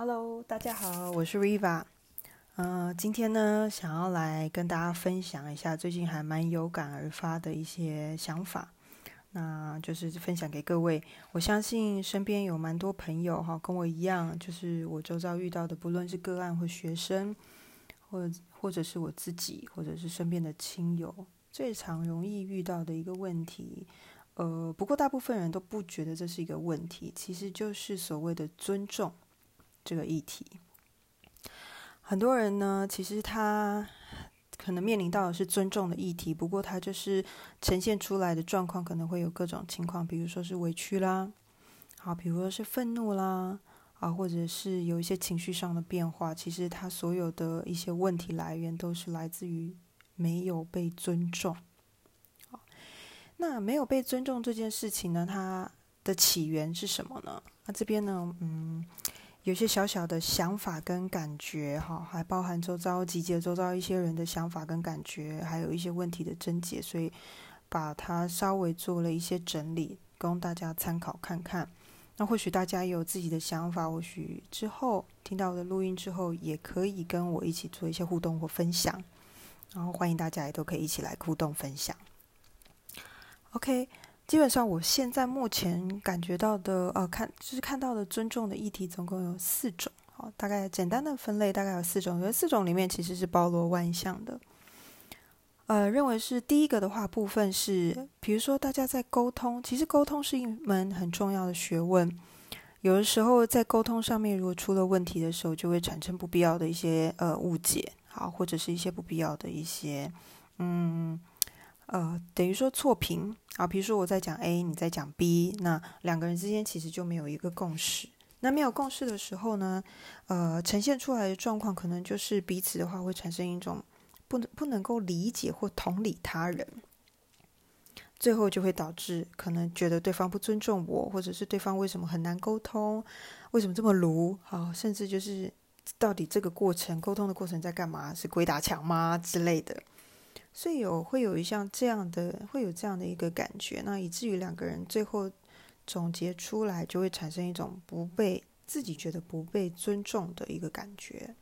Hello，大家好，我是 Riva。嗯，今天呢，想要来跟大家分享一下最近还蛮有感而发的一些想法。那就是分享给各位。我相信身边有蛮多朋友哈，跟我一样，就是我周遭遇到的，不论是个案或学生，或或者是我自己，或者是身边的亲友，最常容易遇到的一个问题。呃，不过大部分人都不觉得这是一个问题，其实就是所谓的尊重这个议题。很多人呢，其实他可能面临到的是尊重的议题，不过他就是呈现出来的状况可能会有各种情况，比如说是委屈啦，好，比如说是愤怒啦，啊，或者是有一些情绪上的变化。其实他所有的一些问题来源都是来自于没有被尊重。那没有被尊重这件事情呢？它的起源是什么呢？那这边呢，嗯，有些小小的想法跟感觉，哈，还包含周遭集结周遭一些人的想法跟感觉，还有一些问题的症结，所以把它稍微做了一些整理，供大家参考看看。那或许大家也有自己的想法，或许之后听到我的录音之后，也可以跟我一起做一些互动或分享。然后欢迎大家也都可以一起来互动分享。OK，基本上我现在目前感觉到的，呃，看就是看到的尊重的议题，总共有四种。好，大概简单的分类，大概有四种。有四种里面其实是包罗万象的。呃，认为是第一个的话，部分是，比如说大家在沟通，其实沟通是一门很重要的学问。有的时候在沟通上面，如果出了问题的时候，就会产生不必要的一些呃误解，好，或者是一些不必要的一些嗯。呃，等于说错评啊，比如说我在讲 A，你在讲 B，那两个人之间其实就没有一个共识。那没有共识的时候呢，呃，呈现出来的状况可能就是彼此的话会产生一种不能不能够理解或同理他人，最后就会导致可能觉得对方不尊重我，或者是对方为什么很难沟通，为什么这么鲁啊，甚至就是到底这个过程沟通的过程在干嘛？是鬼打墙吗之类的？所以有会有一项这样的，会有这样的一个感觉，那以至于两个人最后总结出来，就会产生一种不被自己觉得不被尊重的一个感觉。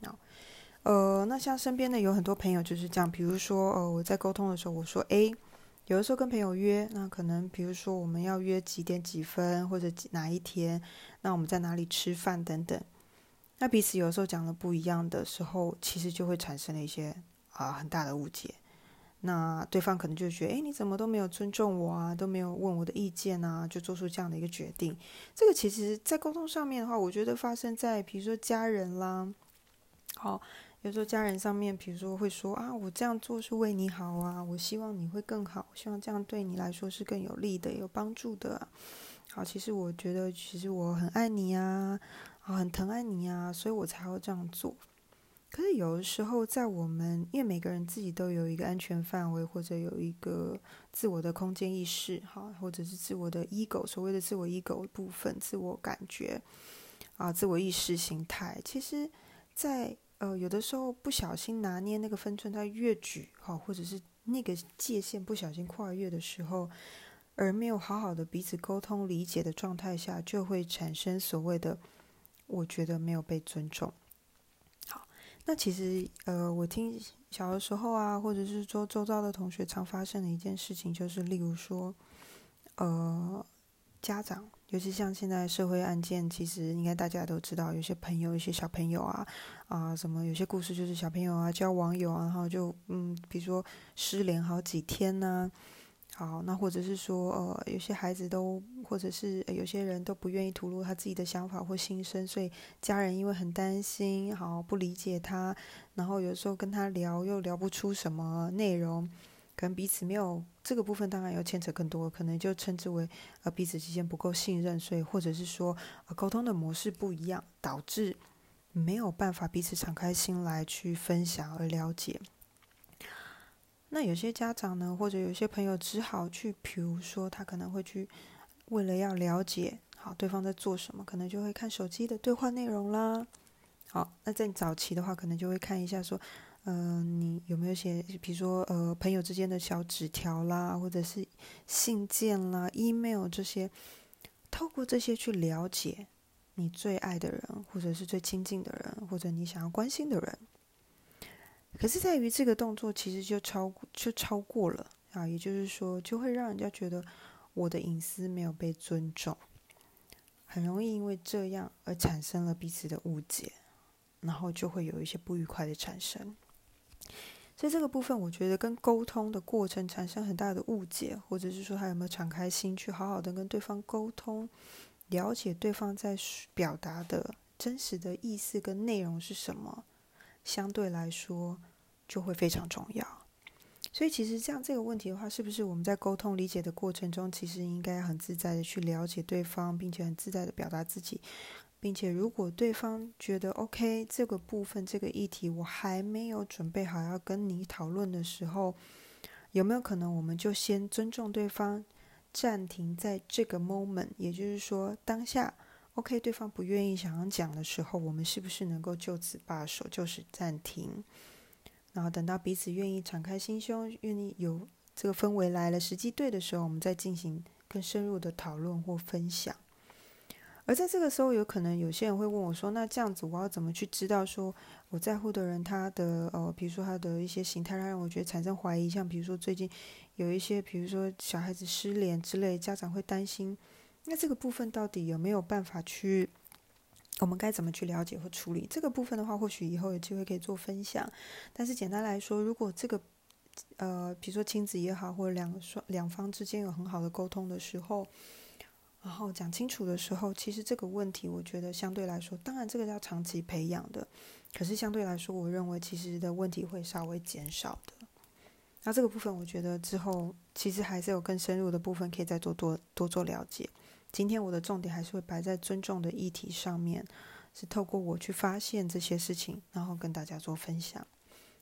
那呃，那像身边的有很多朋友就是这样，比如说呃，我在沟通的时候，我说 A，有的时候跟朋友约，那可能比如说我们要约几点几分或者哪一天，那我们在哪里吃饭等等，那彼此有时候讲的不一样的时候，其实就会产生了一些。啊，很大的误解。那对方可能就觉得，哎，你怎么都没有尊重我啊，都没有问我的意见啊，就做出这样的一个决定。这个其实，在沟通上面的话，我觉得发生在比如说家人啦，好，有时候家人上面，比如说会说啊，我这样做是为你好啊，我希望你会更好，希望这样对你来说是更有利的、有帮助的。好，其实我觉得，其实我很爱你啊，啊，很疼爱你啊，所以我才会这样做。可是有的时候，在我们因为每个人自己都有一个安全范围，或者有一个自我的空间意识，哈，或者是自我的 ego，所谓的自我 ego 部分，自我感觉啊，自我意识形态，其实，在呃有的时候不小心拿捏那个分寸在越举，哈，或者是那个界限不小心跨越的时候，而没有好好的彼此沟通理解的状态下，就会产生所谓的我觉得没有被尊重。那其实，呃，我听小的时候啊，或者是说周遭的同学常发生的一件事情，就是例如说，呃，家长，尤其像现在社会案件，其实应该大家都知道，有些朋友，有些小朋友啊，啊，什么有些故事就是小朋友啊交网友啊，然后就嗯，比如说失联好几天呢。好，那或者是说，呃，有些孩子都，或者是有些人都不愿意吐露他自己的想法或心声，所以家人因为很担心，好不理解他，然后有时候跟他聊又聊不出什么内容，可能彼此没有这个部分，当然要牵扯更多，可能就称之为呃彼此之间不够信任，所以或者是说沟通的模式不一样，导致没有办法彼此敞开心来去分享而了解。那有些家长呢，或者有些朋友只好去，比如说他可能会去，为了要了解好对方在做什么，可能就会看手机的对话内容啦。好，那在早期的话，可能就会看一下说，嗯，你有没有写，比如说呃朋友之间的小纸条啦，或者是信件啦、email 这些，透过这些去了解你最爱的人，或者是最亲近的人，或者你想要关心的人。可是，在于这个动作其实就超就超过了啊，也就是说，就会让人家觉得我的隐私没有被尊重，很容易因为这样而产生了彼此的误解，然后就会有一些不愉快的产生。所以这个部分，我觉得跟沟通的过程产生很大的误解，或者是说他有没有敞开心去好好的跟对方沟通，了解对方在表达的真实的意思跟内容是什么。相对来说就会非常重要，所以其实这样这个问题的话，是不是我们在沟通理解的过程中，其实应该很自在的去了解对方，并且很自在的表达自己，并且如果对方觉得 OK，这个部分这个议题我还没有准备好要跟你讨论的时候，有没有可能我们就先尊重对方，暂停在这个 moment，也就是说当下。OK，对方不愿意想要讲的时候，我们是不是能够就此罢手，就是暂停，然后等到彼此愿意敞开心胸，愿意有这个氛围来了，时机对的时候，我们再进行更深入的讨论或分享。而在这个时候，有可能有些人会问我说：“那这样子，我要怎么去知道说我在乎的人他的呃，比如说他的一些形态，让我觉得产生怀疑？像比如说最近有一些，比如说小孩子失联之类，家长会担心。”那这个部分到底有没有办法去？我们该怎么去了解或处理这个部分的话，或许以后有机会可以做分享。但是简单来说，如果这个呃，比如说亲子也好，或者两双两方之间有很好的沟通的时候，然后讲清楚的时候，其实这个问题，我觉得相对来说，当然这个要长期培养的，可是相对来说，我认为其实的问题会稍微减少的。那这个部分，我觉得之后其实还是有更深入的部分，可以再多多多做了解。今天我的重点还是会摆在尊重的议题上面，是透过我去发现这些事情，然后跟大家做分享。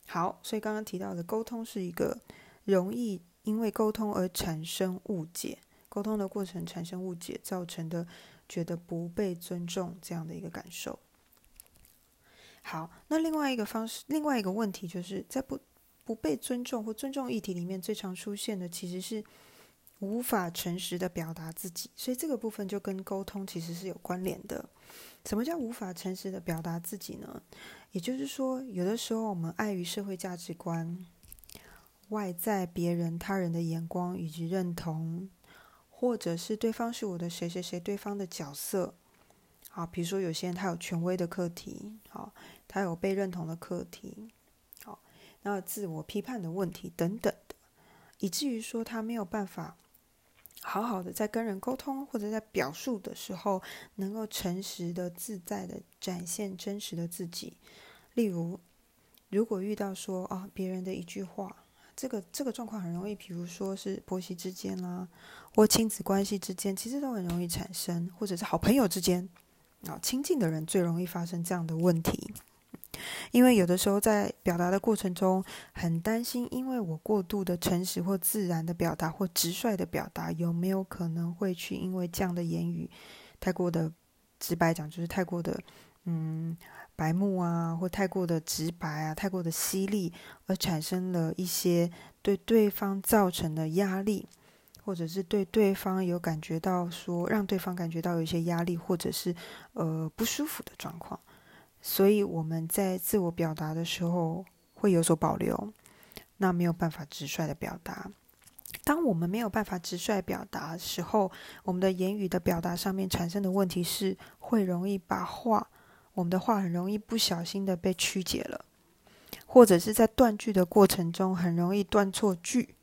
好，所以刚刚提到的沟通是一个容易因为沟通而产生误解，沟通的过程产生误解造成的觉得不被尊重这样的一个感受。好，那另外一个方式，另外一个问题就是在不不被尊重或尊重议题里面最常出现的其实是。无法诚实的表达自己，所以这个部分就跟沟通其实是有关联的。什么叫无法诚实的表达自己呢？也就是说，有的时候我们碍于社会价值观、外在别人、他人的眼光以及认同，或者是对方是我的谁谁谁，对方的角色，好，比如说有些人他有权威的课题，好，他有被认同的课题，好，然后自我批判的问题等等的，以至于说他没有办法。好好的在跟人沟通或者在表述的时候，能够诚实的、自在的展现真实的自己。例如，如果遇到说啊别人的一句话，这个这个状况很容易，比如说是婆媳之间啦，或亲子关系之间，其实都很容易产生，或者是好朋友之间啊亲近的人最容易发生这样的问题。因为有的时候在表达的过程中，很担心，因为我过度的诚实或自然的表达或直率的表达，有没有可能会去因为这样的言语太过的直白讲，就是太过的嗯白目啊，或太过的直白啊，太过的犀利，而产生了一些对对方造成的压力，或者是对对方有感觉到说，让对方感觉到有一些压力，或者是呃不舒服的状况。所以我们在自我表达的时候会有所保留，那没有办法直率的表达。当我们没有办法直率表达的时候，我们的言语的表达上面产生的问题是，会容易把话，我们的话很容易不小心的被曲解了，或者是在断句的过程中很容易断错句。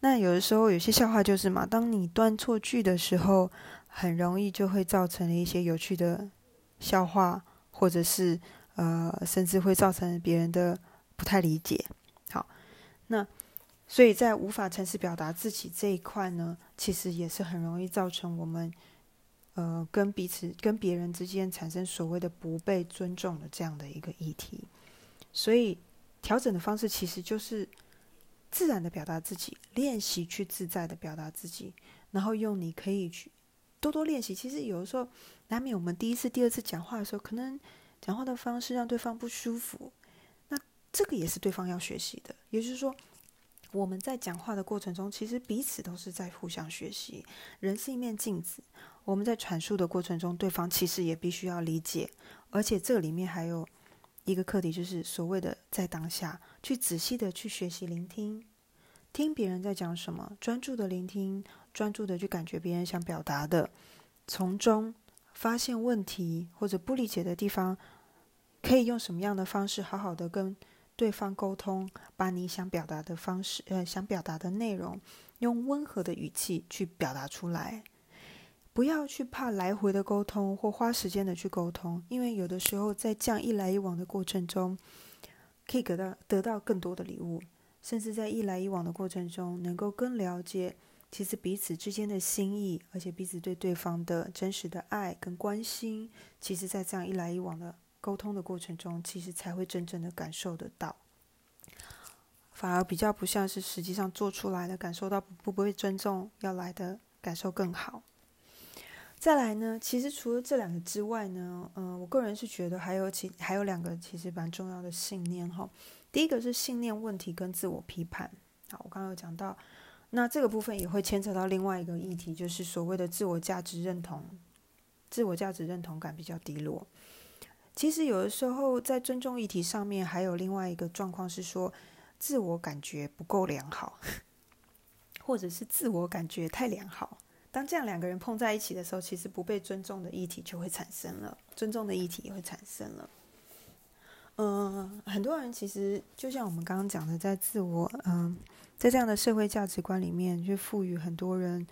那有的时候有些笑话就是嘛，当你断错句的时候，很容易就会造成了一些有趣的笑话。或者是呃，甚至会造成别人的不太理解。好，那所以在无法诚实表达自己这一块呢，其实也是很容易造成我们呃跟彼此、跟别人之间产生所谓的不被尊重的这样的一个议题。所以调整的方式其实就是自然的表达自己，练习去自在的表达自己，然后用你可以去。多多练习，其实有的时候难免我们第一次、第二次讲话的时候，可能讲话的方式让对方不舒服。那这个也是对方要学习的。也就是说，我们在讲话的过程中，其实彼此都是在互相学习。人是一面镜子，我们在阐述的过程中，对方其实也必须要理解。而且这里面还有一个课题，就是所谓的在当下去仔细的去学习聆听，听别人在讲什么，专注的聆听，专注的去感觉别人想表达的，从中发现问题或者不理解的地方，可以用什么样的方式好好的跟。对方沟通，把你想表达的方式，呃，想表达的内容，用温和的语气去表达出来。不要去怕来回的沟通或花时间的去沟通，因为有的时候在这样一来一往的过程中，可以得到得到更多的礼物，甚至在一来一往的过程中，能够更了解其实彼此之间的心意，而且彼此对对方的真实的爱跟关心，其实在这样一来一往的。沟通的过程中，其实才会真正的感受得到，反而比较不像是实际上做出来的，感受到不不被尊重要来的感受更好。再来呢，其实除了这两个之外呢，嗯，我个人是觉得还有其还有两个其实蛮重要的信念哈。第一个是信念问题跟自我批判。好，我刚刚有讲到，那这个部分也会牵扯到另外一个议题，就是所谓的自我价值认同，自我价值认同感比较低落。其实有的时候，在尊重议题上面，还有另外一个状况是说，自我感觉不够良好，或者是自我感觉太良好。当这样两个人碰在一起的时候，其实不被尊重的议题就会产生了，尊重的议题也会产生了。嗯，很多人其实就像我们刚刚讲的，在自我嗯，在这样的社会价值观里面，去赋予很多人。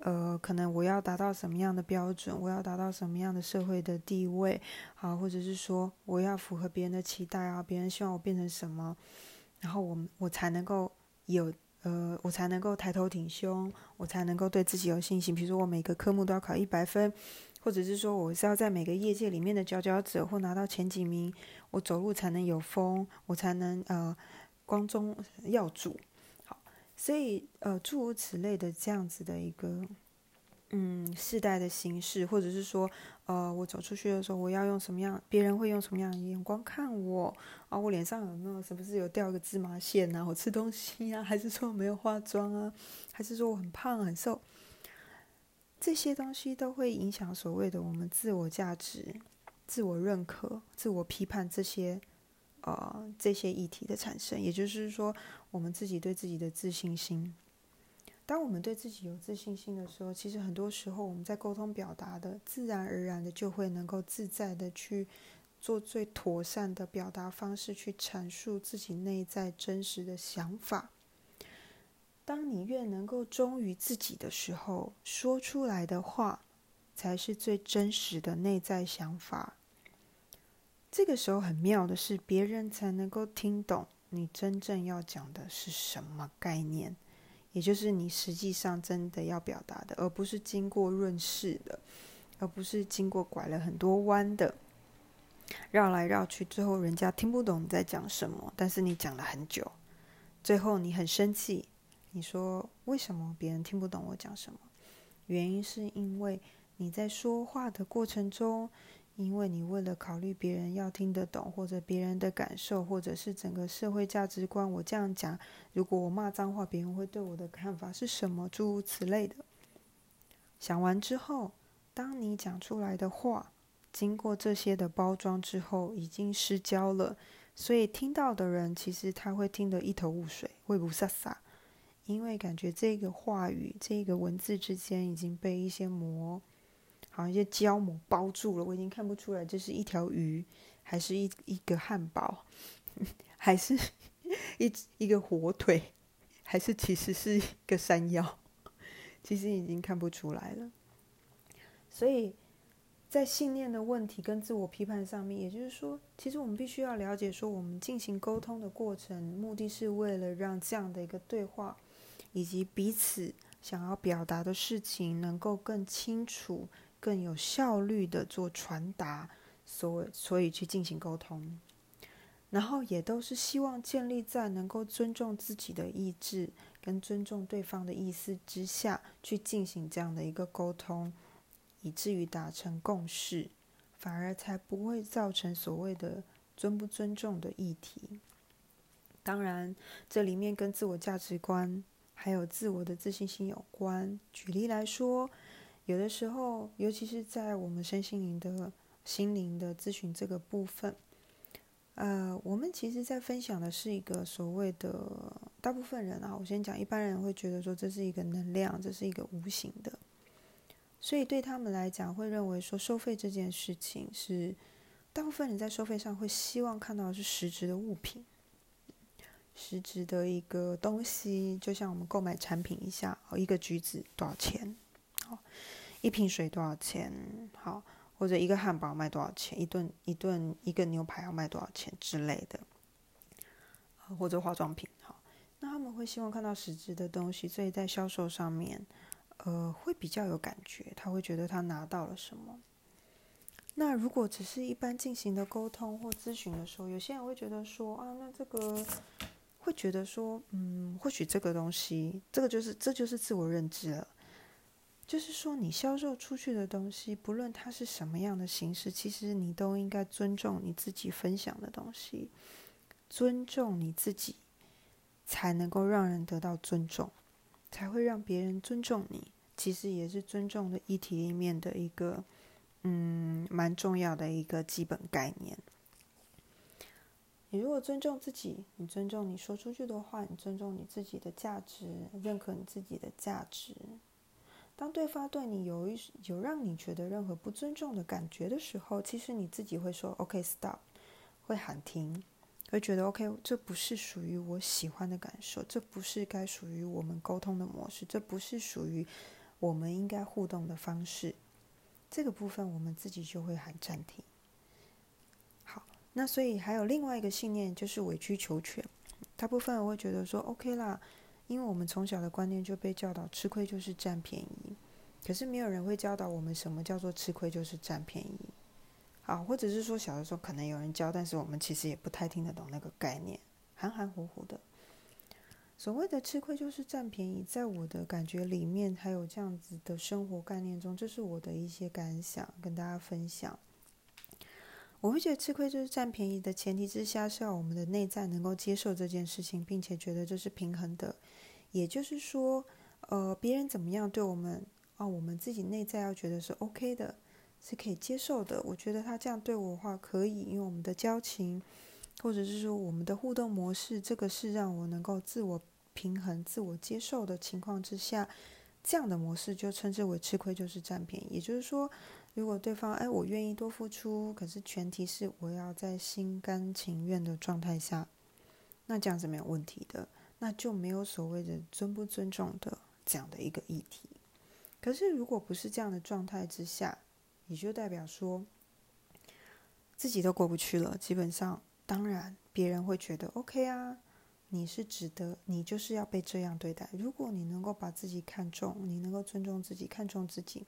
呃，可能我要达到什么样的标准，我要达到什么样的社会的地位，啊，或者是说我要符合别人的期待啊，别人希望我变成什么，然后我我才能够有呃，我才能够抬头挺胸，我才能够对自己有信心。比如说我每个科目都要考一百分，或者是说我是要在每个业界里面的佼佼者或拿到前几名，我走路才能有风，我才能呃光宗耀祖。所以，呃，诸如此类的这样子的一个，嗯，世代的形式，或者是说，呃，我走出去的时候，我要用什么样，别人会用什么样的眼光看我啊？我脸上有没有是不是有掉个芝麻线啊？我吃东西啊？还是说我没有化妆啊？还是说我很胖很瘦？这些东西都会影响所谓的我们自我价值、自我认可、自我批判这些。呃，这些议题的产生，也就是说，我们自己对自己的自信心。当我们对自己有自信心的时候，其实很多时候我们在沟通表达的，自然而然的就会能够自在的去做最妥善的表达方式，去阐述自己内在真实的想法。当你越能够忠于自己的时候，说出来的话才是最真实的内在想法。这个时候很妙的是，别人才能够听懂你真正要讲的是什么概念，也就是你实际上真的要表达的，而不是经过润饰的，而不是经过拐了很多弯的，绕来绕去，最后人家听不懂你在讲什么，但是你讲了很久，最后你很生气，你说为什么别人听不懂我讲什么？原因是因为你在说话的过程中。因为你为了考虑别人要听得懂，或者别人的感受，或者是整个社会价值观，我这样讲，如果我骂脏话，别人会对我的看法是什么？诸如此类的。想完之后，当你讲出来的话，经过这些的包装之后，已经失焦了，所以听到的人其实他会听得一头雾水，会不飒飒，因为感觉这个话语、这个文字之间已经被一些膜。好一些胶膜包住了，我已经看不出来这是一条鱼，还是一一个汉堡，还是一一个火腿，还是其实是一个山药，其实已经看不出来了。所以在信念的问题跟自我批判上面，也就是说，其实我们必须要了解，说我们进行沟通的过程，目的是为了让这样的一个对话，以及彼此想要表达的事情，能够更清楚。更有效率的做传达，所所以去进行沟通，然后也都是希望建立在能够尊重自己的意志跟尊重对方的意思之下去进行这样的一个沟通，以至于达成共识，反而才不会造成所谓的尊不尊重的议题。当然，这里面跟自我价值观还有自我的自信心有关。举例来说，有的时候，尤其是在我们身心灵的心灵的咨询这个部分，呃，我们其实在分享的是一个所谓的大部分人啊，我先讲，一般人会觉得说这是一个能量，这是一个无形的，所以对他们来讲，会认为说收费这件事情是大部分人在收费上会希望看到的是实质的物品。实质的一个东西，就像我们购买产品一下，哦，一个橘子多少钱？一瓶水多少钱？好，或者一个汉堡卖多少钱？一顿一顿一个牛排要卖多少钱之类的？或者化妆品，好，那他们会希望看到实质的东西，所以在销售上面，呃，会比较有感觉，他会觉得他拿到了什么。那如果只是一般进行的沟通或咨询的时候，有些人会觉得说啊，那这个。会觉得说，嗯，或许这个东西，这个就是这就是自我认知了。就是说，你销售出去的东西，不论它是什么样的形式，其实你都应该尊重你自己分享的东西，尊重你自己，才能够让人得到尊重，才会让别人尊重你。其实也是尊重的议题里面的一个，嗯，蛮重要的一个基本概念。你如果尊重自己，你尊重你说出去的话，你尊重你自己的价值，认可你自己的价值。当对方对你有一有让你觉得任何不尊重的感觉的时候，其实你自己会说 “OK stop”，会喊停，会觉得 “OK”，这不是属于我喜欢的感受，这不是该属于我们沟通的模式，这不是属于我们应该互动的方式。这个部分我们自己就会喊暂停。好那所以还有另外一个信念，就是委曲求全。大部分人会觉得说 OK 啦，因为我们从小的观念就被教导吃亏就是占便宜，可是没有人会教导我们什么叫做吃亏就是占便宜。好，或者是说小的时候可能有人教，但是我们其实也不太听得懂那个概念，含含糊糊的。所谓的吃亏就是占便宜，在我的感觉里面，还有这样子的生活概念中，这是我的一些感想，跟大家分享。我会觉得吃亏就是占便宜的前提之下，是要我们的内在能够接受这件事情，并且觉得这是平衡的。也就是说，呃，别人怎么样对我们啊，我们自己内在要觉得是 OK 的，是可以接受的。我觉得他这样对我的话可以，因为我们的交情，或者是说我们的互动模式，这个是让我能够自我平衡、自我接受的情况之下，这样的模式就称之为吃亏就是占便宜。也就是说。如果对方哎，我愿意多付出，可是前提是我要在心甘情愿的状态下，那这样是没有问题的，那就没有所谓的尊不尊重的这样的一个议题。可是如果不是这样的状态之下，也就代表说自己都过不去了。基本上，当然别人会觉得 OK 啊，你是值得，你就是要被这样对待。如果你能够把自己看重，你能够尊重自己，看重自己。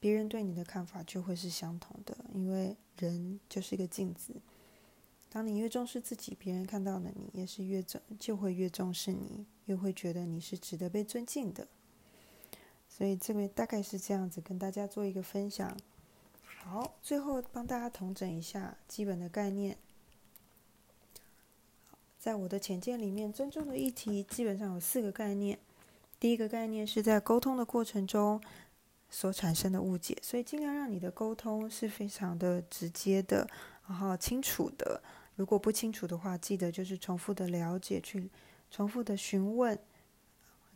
别人对你的看法就会是相同的，因为人就是一个镜子。当你越重视自己，别人看到的你也是越重，就会越重视你，又会觉得你是值得被尊敬的。所以这个大概是这样子，跟大家做一个分享。好，最后帮大家统整一下基本的概念。在我的浅见里面，尊重的议题基本上有四个概念。第一个概念是在沟通的过程中。所产生的误解，所以尽量让你的沟通是非常的直接的，然后清楚的。如果不清楚的话，记得就是重复的了解，去重复的询问，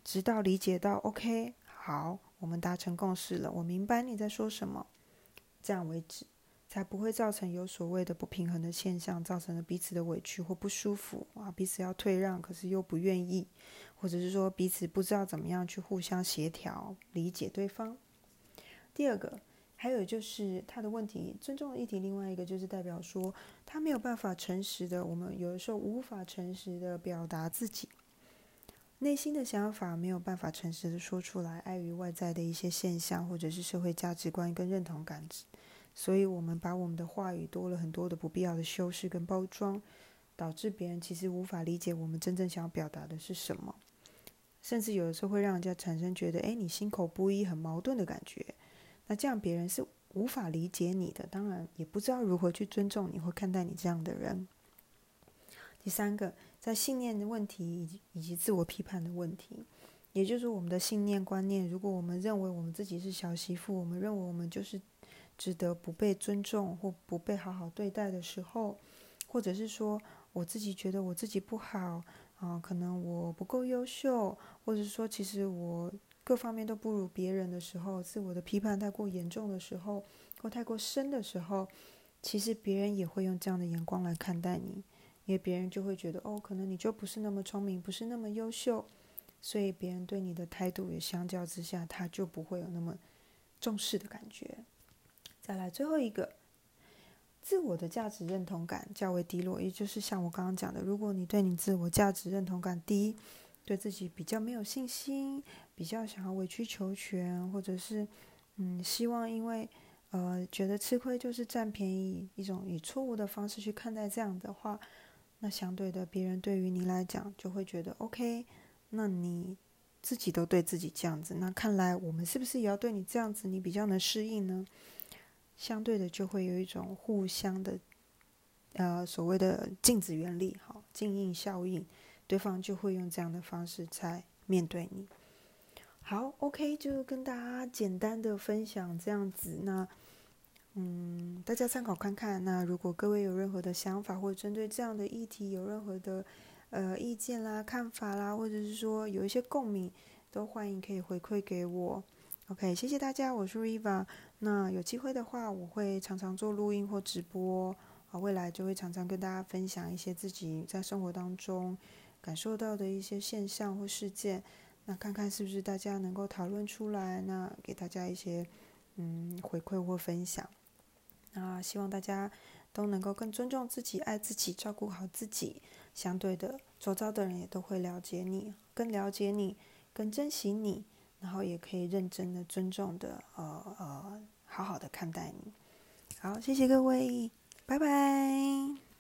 直到理解到 OK，好，我们达成共识了，我明白你在说什么，这样为止，才不会造成有所谓的不平衡的现象，造成了彼此的委屈或不舒服啊，彼此要退让，可是又不愿意，或者是说彼此不知道怎么样去互相协调理解对方。第二个，还有就是他的问题，尊重的议题。另外一个就是代表说，他没有办法诚实的，我们有的时候无法诚实的表达自己内心的想法，没有办法诚实的说出来，碍于外在的一些现象，或者是社会价值观跟认同感，所以我们把我们的话语多了很多的不必要的修饰跟包装，导致别人其实无法理解我们真正想要表达的是什么，甚至有的时候会让人家产生觉得，哎，你心口不一，很矛盾的感觉。那这样别人是无法理解你的，当然也不知道如何去尊重你或看待你这样的人。第三个，在信念的问题以及以及自我批判的问题，也就是我们的信念观念。如果我们认为我们自己是小媳妇，我们认为我们就是值得不被尊重或不被好好对待的时候，或者是说我自己觉得我自己不好啊，可能我不够优秀，或者说其实我各方面都不如别人的时候，自我的批判太过严重的时候，或太过深的时候，其实别人也会用这样的眼光来看待你。因为别人就会觉得，哦，可能你就不是那么聪明，不是那么优秀，所以别人对你的态度也相较之下，他就不会有那么重视的感觉。再来最后一个，自我的价值认同感较为低落，也就是像我刚刚讲的，如果你对你自我价值认同感低，对自己比较没有信心，比较想要委曲求全，或者是嗯，希望因为呃觉得吃亏就是占便宜，一种以错误的方式去看待这样的话。那相对的，别人对于你来讲就会觉得 OK，那你自己都对自己这样子，那看来我们是不是也要对你这样子，你比较能适应呢？相对的，就会有一种互相的，呃，所谓的镜子原理，哈，镜映效应，对方就会用这样的方式在面对你。好，OK，就跟大家简单的分享这样子，那。嗯，大家参考看看。那如果各位有任何的想法，或者针对这样的议题有任何的呃意见啦、看法啦，或者是说有一些共鸣，都欢迎可以回馈给我。OK，谢谢大家，我是 Riva。那有机会的话，我会常常做录音或直播啊，未来就会常常跟大家分享一些自己在生活当中感受到的一些现象或事件。那看看是不是大家能够讨论出来，那给大家一些嗯回馈或分享。那希望大家都能够更尊重自己、爱自己、照顾好自己。相对的，周遭的人也都会了解你，更了解你，更珍惜你，然后也可以认真的、尊重的，呃呃，好好的看待你。好，谢谢各位，拜拜。